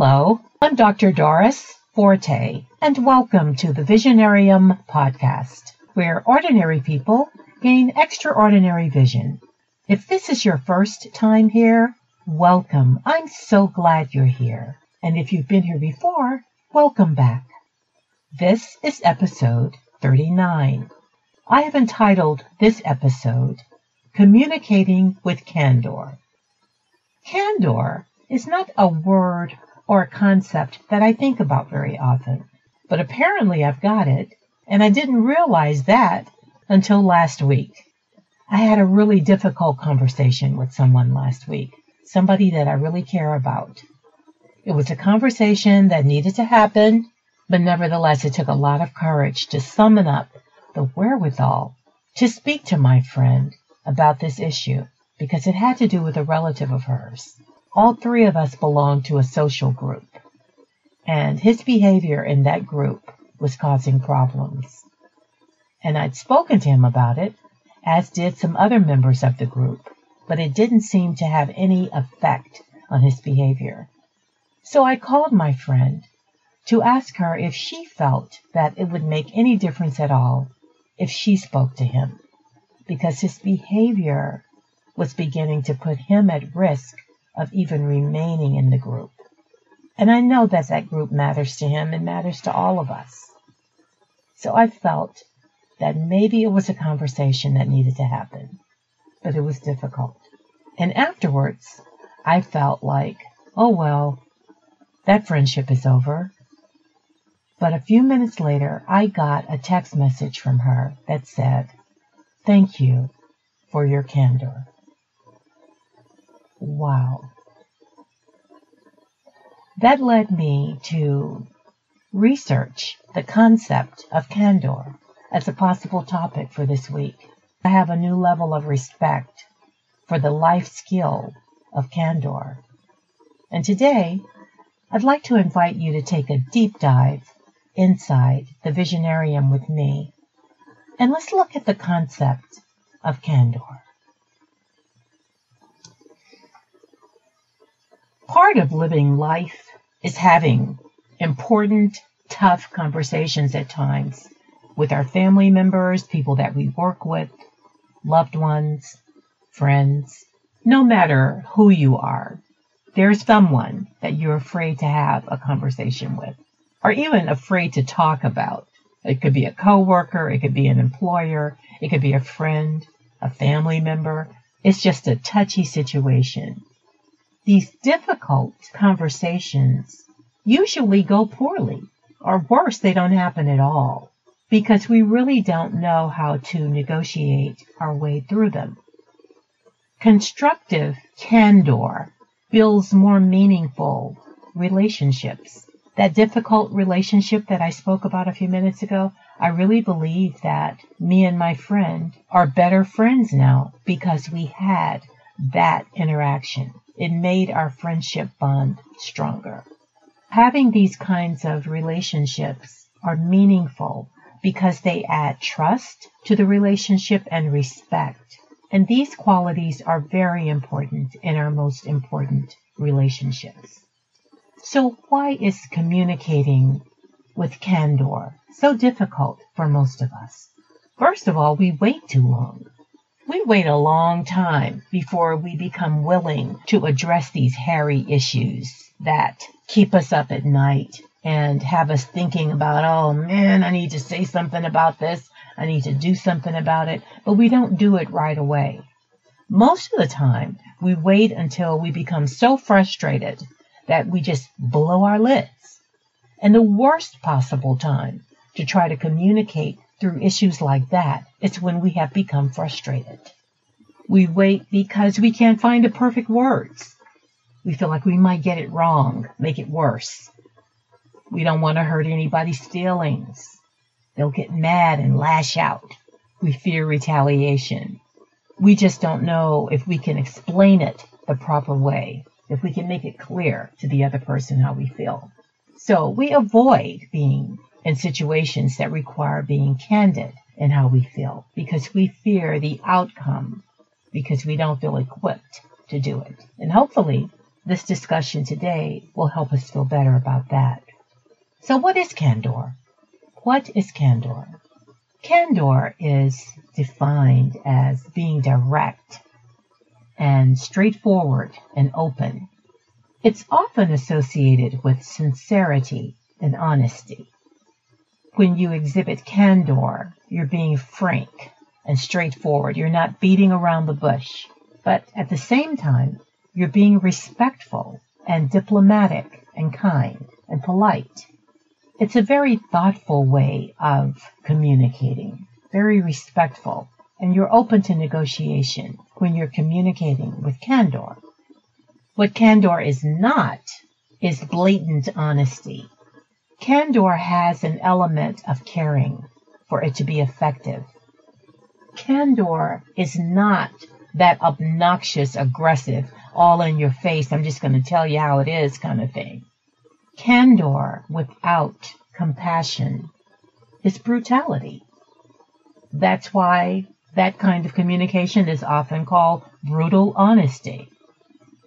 Hello, I'm Dr. Doris Forte, and welcome to the Visionarium podcast, where ordinary people gain extraordinary vision. If this is your first time here, welcome. I'm so glad you're here. And if you've been here before, welcome back. This is episode 39. I have entitled this episode Communicating with Candor. Candor is not a word or a concept that I think about very often, but apparently I've got it, and I didn't realize that until last week. I had a really difficult conversation with someone last week, somebody that I really care about. It was a conversation that needed to happen, but nevertheless, it took a lot of courage to summon up the wherewithal to speak to my friend about this issue because it had to do with a relative of hers. All three of us belonged to a social group, and his behavior in that group was causing problems. And I'd spoken to him about it, as did some other members of the group, but it didn't seem to have any effect on his behavior. So I called my friend to ask her if she felt that it would make any difference at all if she spoke to him, because his behavior was beginning to put him at risk of even remaining in the group. And I know that that group matters to him and matters to all of us. So I felt that maybe it was a conversation that needed to happen, but it was difficult. And afterwards, I felt like, oh well, that friendship is over. But a few minutes later, I got a text message from her that said, Thank you for your candor. Wow. That led me to research the concept of candor as a possible topic for this week. I have a new level of respect for the life skill of candor. And today, I'd like to invite you to take a deep dive inside the Visionarium with me. And let's look at the concept of candor. Part of living life is having important, tough conversations at times with our family members, people that we work with, loved ones, friends. No matter who you are, there's someone that you're afraid to have a conversation with, or even afraid to talk about. It could be a coworker, it could be an employer, it could be a friend, a family member. It's just a touchy situation. These difficult conversations usually go poorly, or worse, they don't happen at all because we really don't know how to negotiate our way through them. Constructive candor builds more meaningful relationships. That difficult relationship that I spoke about a few minutes ago, I really believe that me and my friend are better friends now because we had that interaction. It made our friendship bond stronger. Having these kinds of relationships are meaningful because they add trust to the relationship and respect. And these qualities are very important in our most important relationships. So why is communicating with candor so difficult for most of us? First of all, we wait too long. We wait a long time before we become willing to address these hairy issues that keep us up at night and have us thinking about, oh man, I need to say something about this. I need to do something about it. But we don't do it right away. Most of the time, we wait until we become so frustrated that we just blow our lids. And the worst possible time to try to communicate through issues like that, it's when we have become frustrated. We wait because we can't find the perfect words. We feel like we might get it wrong, make it worse. We don't want to hurt anybody's feelings. They'll get mad and lash out. We fear retaliation. We just don't know if we can explain it the proper way, if we can make it clear to the other person how we feel. So we avoid being in situations that require being candid in how we feel because we fear the outcome because we don't feel equipped to do it. And hopefully this discussion today will help us feel better about that. So, what is candor? What is candor? Candor is defined as being direct and straightforward and open. It's often associated with sincerity and honesty. When you exhibit candor, you're being frank and straightforward. You're not beating around the bush. But at the same time, you're being respectful and diplomatic and kind and polite. It's a very thoughtful way of communicating, very respectful, and you're open to negotiation when you're communicating with candor. What candor is not is blatant honesty. Candor has an element of caring for it to be effective. Candor is not that obnoxious, aggressive, all in your face, I'm just going to tell you how it is kind of thing. Candor without compassion is brutality. That's why that kind of communication is often called brutal honesty.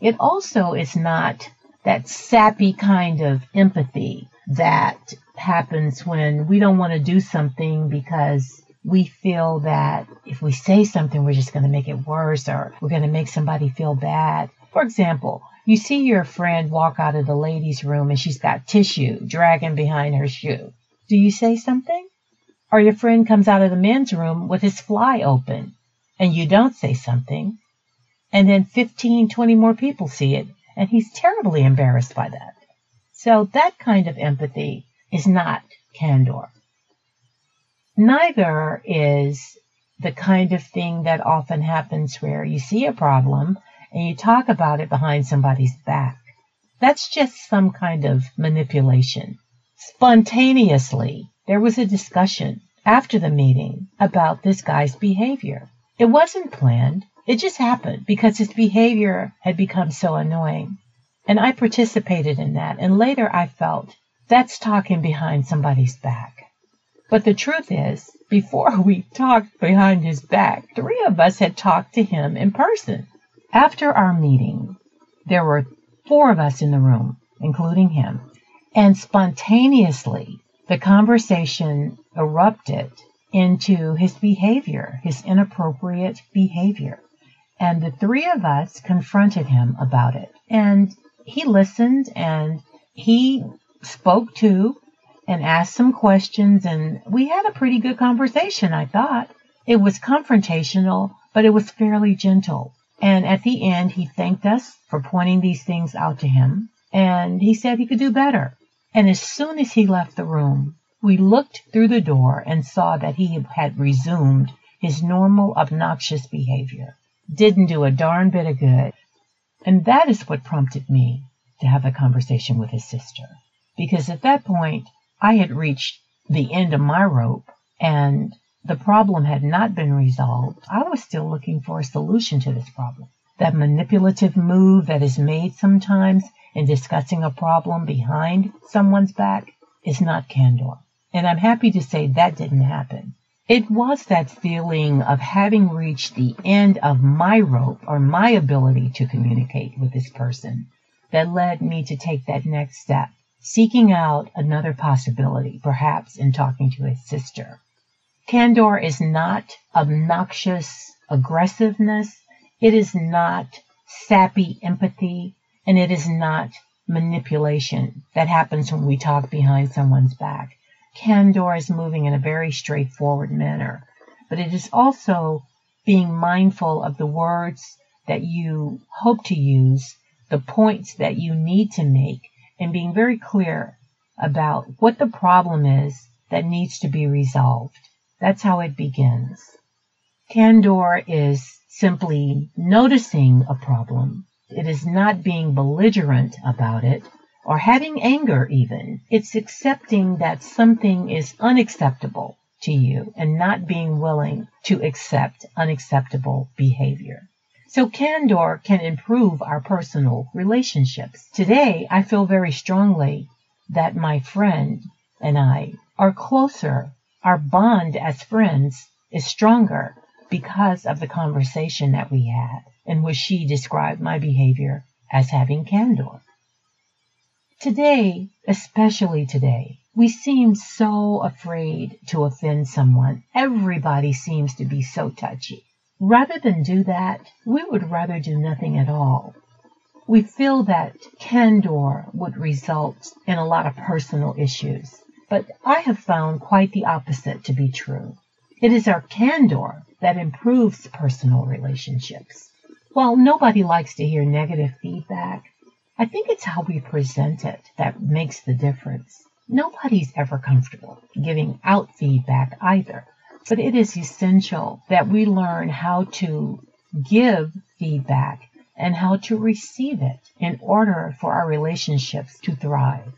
It also is not that sappy kind of empathy that happens when we don't want to do something because we feel that if we say something, we're just going to make it worse or we're going to make somebody feel bad. For example, you see your friend walk out of the ladies' room and she's got tissue dragging behind her shoe. Do you say something? Or your friend comes out of the men's room with his fly open and you don't say something and then 15, 20 more people see it, and he's terribly embarrassed by that. So that kind of empathy is not candor. Neither is the kind of thing that often happens where you see a problem and you talk about it behind somebody's back. That's just some kind of manipulation. Spontaneously, there was a discussion after the meeting about this guy's behavior. It wasn't planned. It just happened because his behavior had become so annoying. And I participated in that. And later I felt that's talking behind somebody's back. But the truth is, before we talked behind his back, three of us had talked to him in person. After our meeting, there were four of us in the room, including him. And spontaneously, the conversation erupted into his behavior, his inappropriate behavior. And the three of us confronted him about it. And he listened and he spoke to and asked some questions. And we had a pretty good conversation, I thought. It was confrontational, but it was fairly gentle. And at the end, he thanked us for pointing these things out to him. And he said he could do better. And as soon as he left the room, we looked through the door and saw that he had resumed his normal obnoxious behavior didn't do a darn bit of good. And that is what prompted me to have a conversation with his sister. Because at that point, I had reached the end of my rope and the problem had not been resolved. I was still looking for a solution to this problem. That manipulative move that is made sometimes in discussing a problem behind someone's back is not candor. And I'm happy to say that didn't happen. It was that feeling of having reached the end of my rope or my ability to communicate with this person that led me to take that next step, seeking out another possibility, perhaps in talking to his sister. Candor is not obnoxious aggressiveness. It is not sappy empathy and it is not manipulation that happens when we talk behind someone's back. Candor is moving in a very straightforward manner, but it is also being mindful of the words that you hope to use, the points that you need to make, and being very clear about what the problem is that needs to be resolved. That's how it begins. Candor is simply noticing a problem. It is not being belligerent about it or having anger even. It's accepting that something is unacceptable to you and not being willing to accept unacceptable behavior. So candor can improve our personal relationships. Today, I feel very strongly that my friend and I are closer. Our bond as friends is stronger because of the conversation that we had in which she described my behavior as having candor. Today, especially today, we seem so afraid to offend someone. Everybody seems to be so touchy. Rather than do that, we would rather do nothing at all. We feel that candor would result in a lot of personal issues, but I have found quite the opposite to be true. It is our candor that improves personal relationships. While nobody likes to hear negative feedback, I think it's how we present it that makes the difference. Nobody's ever comfortable giving out feedback either, but it is essential that we learn how to give feedback and how to receive it in order for our relationships to thrive.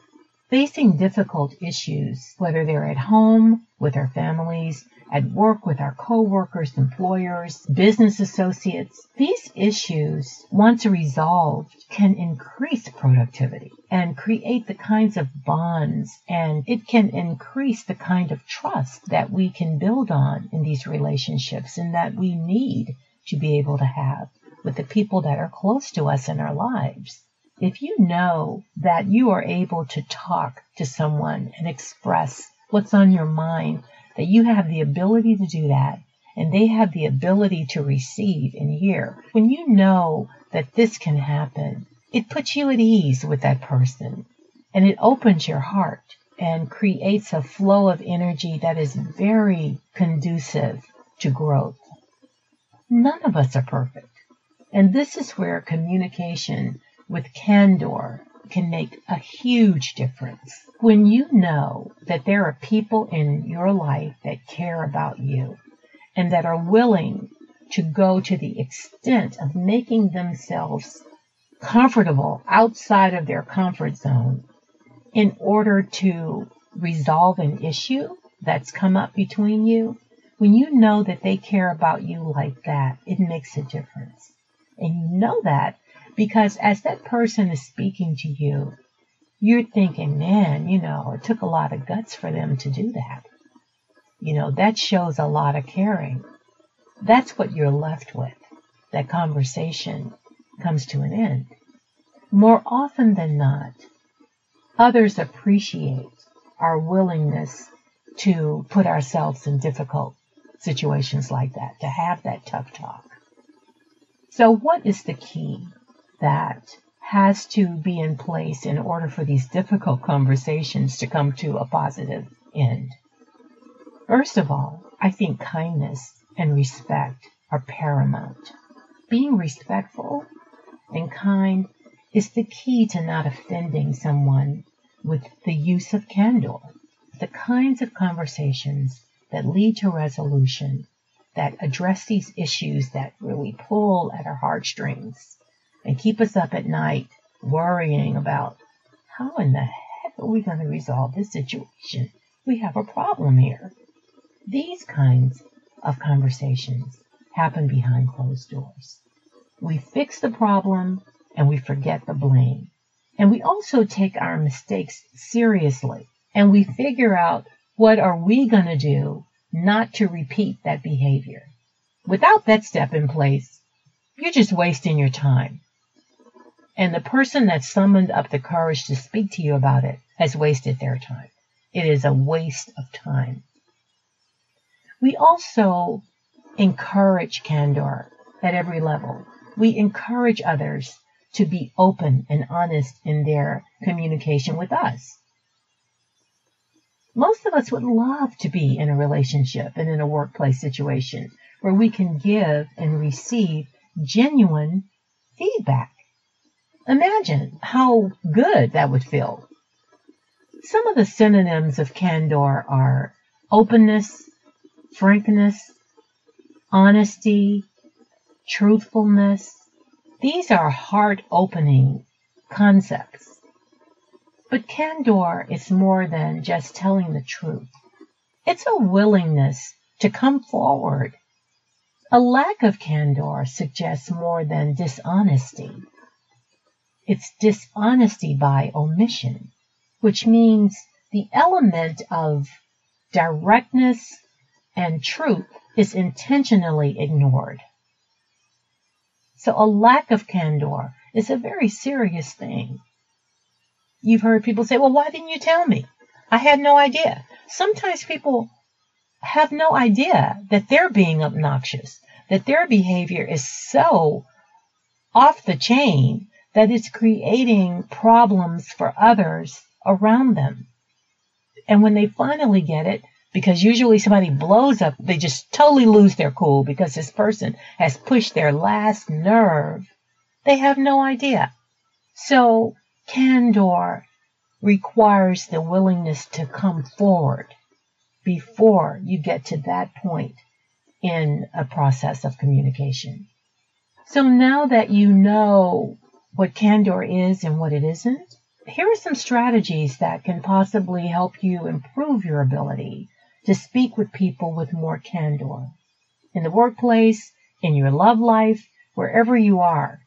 Facing difficult issues, whether they're at home, with our families, at work with our coworkers, employers, business associates. These issues, once resolved, can increase productivity and create the kinds of bonds and it can increase the kind of trust that we can build on in these relationships and that we need to be able to have with the people that are close to us in our lives. If you know that you are able to talk to someone and express what's on your mind that you have the ability to do that and they have the ability to receive and hear. When you know that this can happen, it puts you at ease with that person and it opens your heart and creates a flow of energy that is very conducive to growth. None of us are perfect. And this is where communication with candor can make a huge difference. When you know that there are people in your life that care about you and that are willing to go to the extent of making themselves comfortable outside of their comfort zone in order to resolve an issue that's come up between you, when you know that they care about you like that, it makes a difference. And you know that because as that person is speaking to you, you're thinking, man, you know, it took a lot of guts for them to do that. You know, that shows a lot of caring. That's what you're left with. That conversation comes to an end. More often than not, others appreciate our willingness to put ourselves in difficult situations like that, to have that tough talk. So, what is the key that has to be in place in order for these difficult conversations to come to a positive end. First of all, I think kindness and respect are paramount. Being respectful and kind is the key to not offending someone with the use of candor. The kinds of conversations that lead to resolution, that address these issues that really pull at our heartstrings, and keep us up at night worrying about how in the heck are we going to resolve this situation? We have a problem here. These kinds of conversations happen behind closed doors. We fix the problem and we forget the blame. And we also take our mistakes seriously and we figure out what are we going to do not to repeat that behavior. Without that step in place, you're just wasting your time. And the person that summoned up the courage to speak to you about it has wasted their time. It is a waste of time. We also encourage candor at every level. We encourage others to be open and honest in their communication with us. Most of us would love to be in a relationship and in a workplace situation where we can give and receive genuine feedback. Imagine how good that would feel. Some of the synonyms of candor are openness, frankness, honesty, truthfulness. These are heart opening concepts. But candor is more than just telling the truth. It's a willingness to come forward. A lack of candor suggests more than dishonesty. It's dishonesty by omission, which means the element of directness and truth is intentionally ignored. So a lack of candor is a very serious thing. You've heard people say, well, why didn't you tell me? I had no idea. Sometimes people have no idea that they're being obnoxious, that their behavior is so off the chain that it's creating problems for others around them. And when they finally get it, because usually somebody blows up, they just totally lose their cool because this person has pushed their last nerve. They have no idea. So candor requires the willingness to come forward before you get to that point in a process of communication. So now that you know what candor is and what it isn't, here are some strategies that can possibly help you improve your ability to speak with people with more candor. In the workplace, in your love life, wherever you are,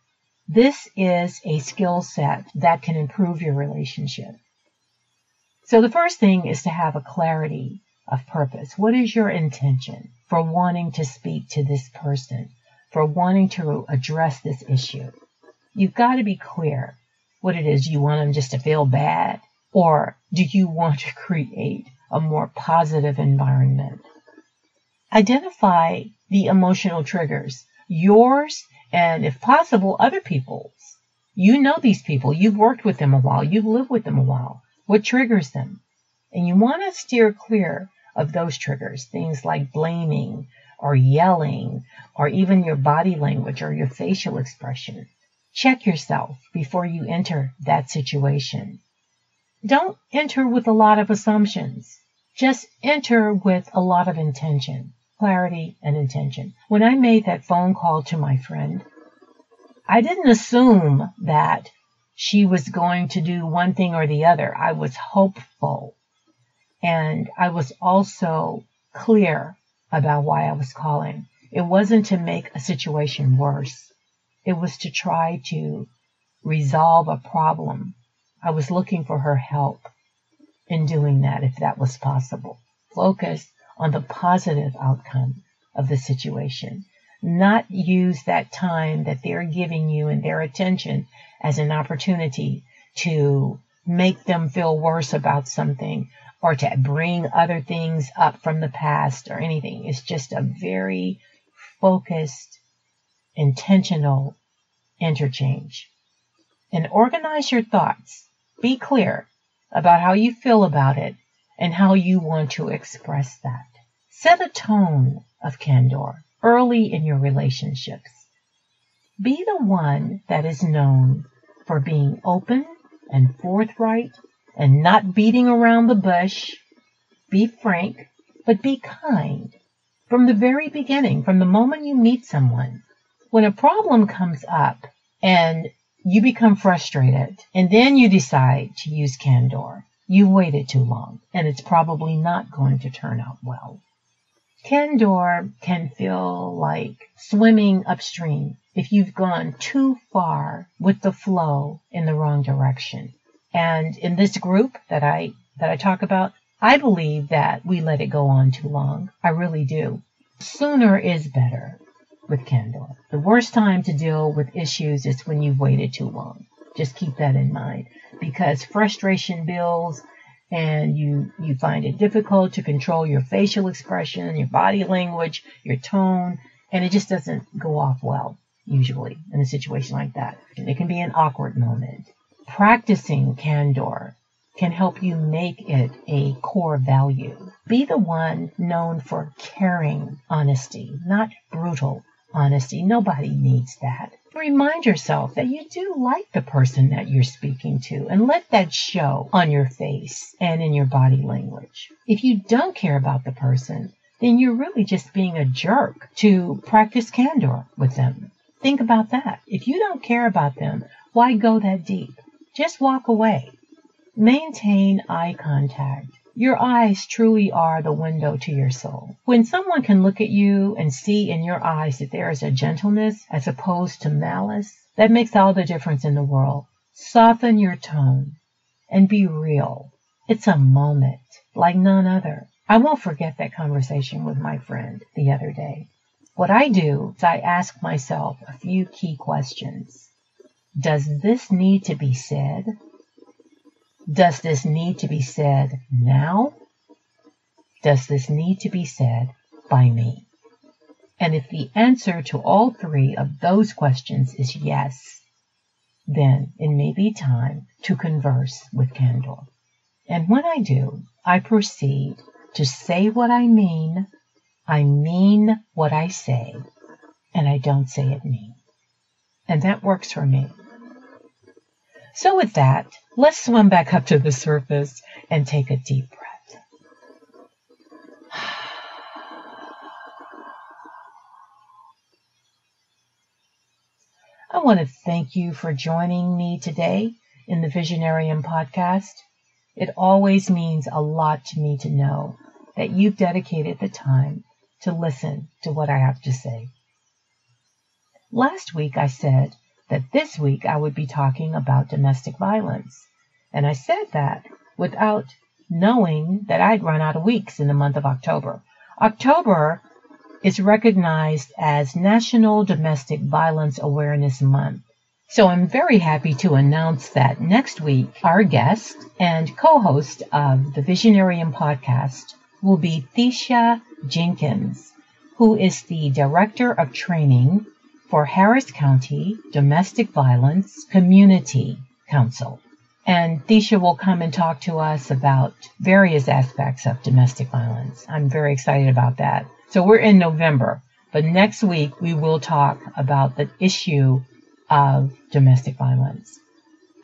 this is a skill set that can improve your relationship. So the first thing is to have a clarity of purpose. What is your intention for wanting to speak to this person, for wanting to address this issue? You've got to be clear what it is. You want them just to feel bad? Or do you want to create a more positive environment? Identify the emotional triggers, yours and if possible, other people's. You know these people. You've worked with them a while. You've lived with them a while. What triggers them? And you want to steer clear of those triggers, things like blaming or yelling or even your body language or your facial expression. Check yourself before you enter that situation. Don't enter with a lot of assumptions. Just enter with a lot of intention, clarity and intention. When I made that phone call to my friend, I didn't assume that she was going to do one thing or the other. I was hopeful. And I was also clear about why I was calling. It wasn't to make a situation worse. It was to try to resolve a problem. I was looking for her help in doing that if that was possible. Focus on the positive outcome of the situation not use that time that they're giving you and their attention as an opportunity to make them feel worse about something or to bring other things up from the past or anything. It's just a very focused, intentional interchange. And organize your thoughts. Be clear about how you feel about it and how you want to express that. Set a tone of candor early in your relationships. Be the one that is known for being open and forthright and not beating around the bush. Be frank, but be kind. From the very beginning, from the moment you meet someone, when a problem comes up and you become frustrated and then you decide to use candor, you've waited too long and it's probably not going to turn out well. Candor can feel like swimming upstream if you've gone too far with the flow in the wrong direction. And in this group that I that I talk about, I believe that we let it go on too long. I really do. Sooner is better with candor. The worst time to deal with issues is when you've waited too long. Just keep that in mind because frustration builds and you you find it difficult to control your facial expression, your body language, your tone, and it just doesn't go off well usually in a situation like that. It can be an awkward moment. Practicing candor can help you make it a core value. Be the one known for caring honesty, not brutal honesty. Nobody needs that. Remind yourself that you do like the person that you're speaking to and let that show on your face and in your body language. If you don't care about the person, then you're really just being a jerk to practice candor with them. Think about that. If you don't care about them, why go that deep? Just walk away. Maintain eye contact. Your eyes truly are the window to your soul. When someone can look at you and see in your eyes that there is a gentleness as opposed to malice, that makes all the difference in the world. Soften your tone and be real. It's a moment like none other. I won't forget that conversation with my friend the other day. What I do is I ask myself a few key questions. Does this need to be said? Does this need to be said now? Does this need to be said by me? And if the answer to all three of those questions is yes, then it may be time to converse with candor. And when I do, I proceed to say what I mean I mean what I say, and I don't say it mean. And that works for me. So, with that, let's swim back up to the surface and take a deep breath. I want to thank you for joining me today in the Visionarium podcast. It always means a lot to me to know that you've dedicated the time to listen to what I have to say. Last week I said that this week I would be talking about domestic violence. And I said that without knowing that I'd run out of weeks in the month of October. October is recognized as National Domestic Violence Awareness Month. So I'm very happy to announce that next week, our guest and co-host of the Visionarium podcast will be Thesha Jenkins, who is the Director of Training for Harris County Domestic Violence Community Council. And Thesha will come and talk to us about various aspects of domestic violence. I'm very excited about that. So we're in November, but next week we will talk about the issue of domestic violence.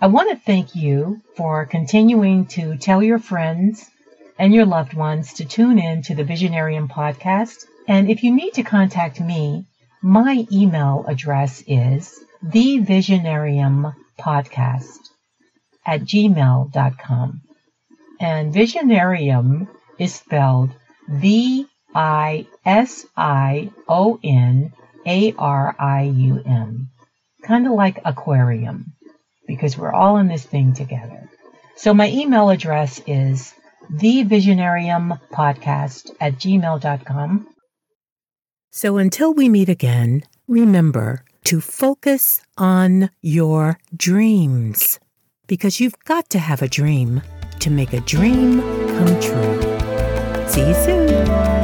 I want to thank you for continuing to tell your friends and your loved ones to tune in to the Visionarium podcast. And if you need to contact me, my email address is thevisionariumpodcast at gmail.com. And Visionarium is spelled V I S I O N A R I U M. Kind of like aquarium, because we're all in this thing together. So my email address is thevisionariumpodcast at gmail.com. So until we meet again, remember to focus on your dreams because you've got to have a dream to make a dream come true. See you soon.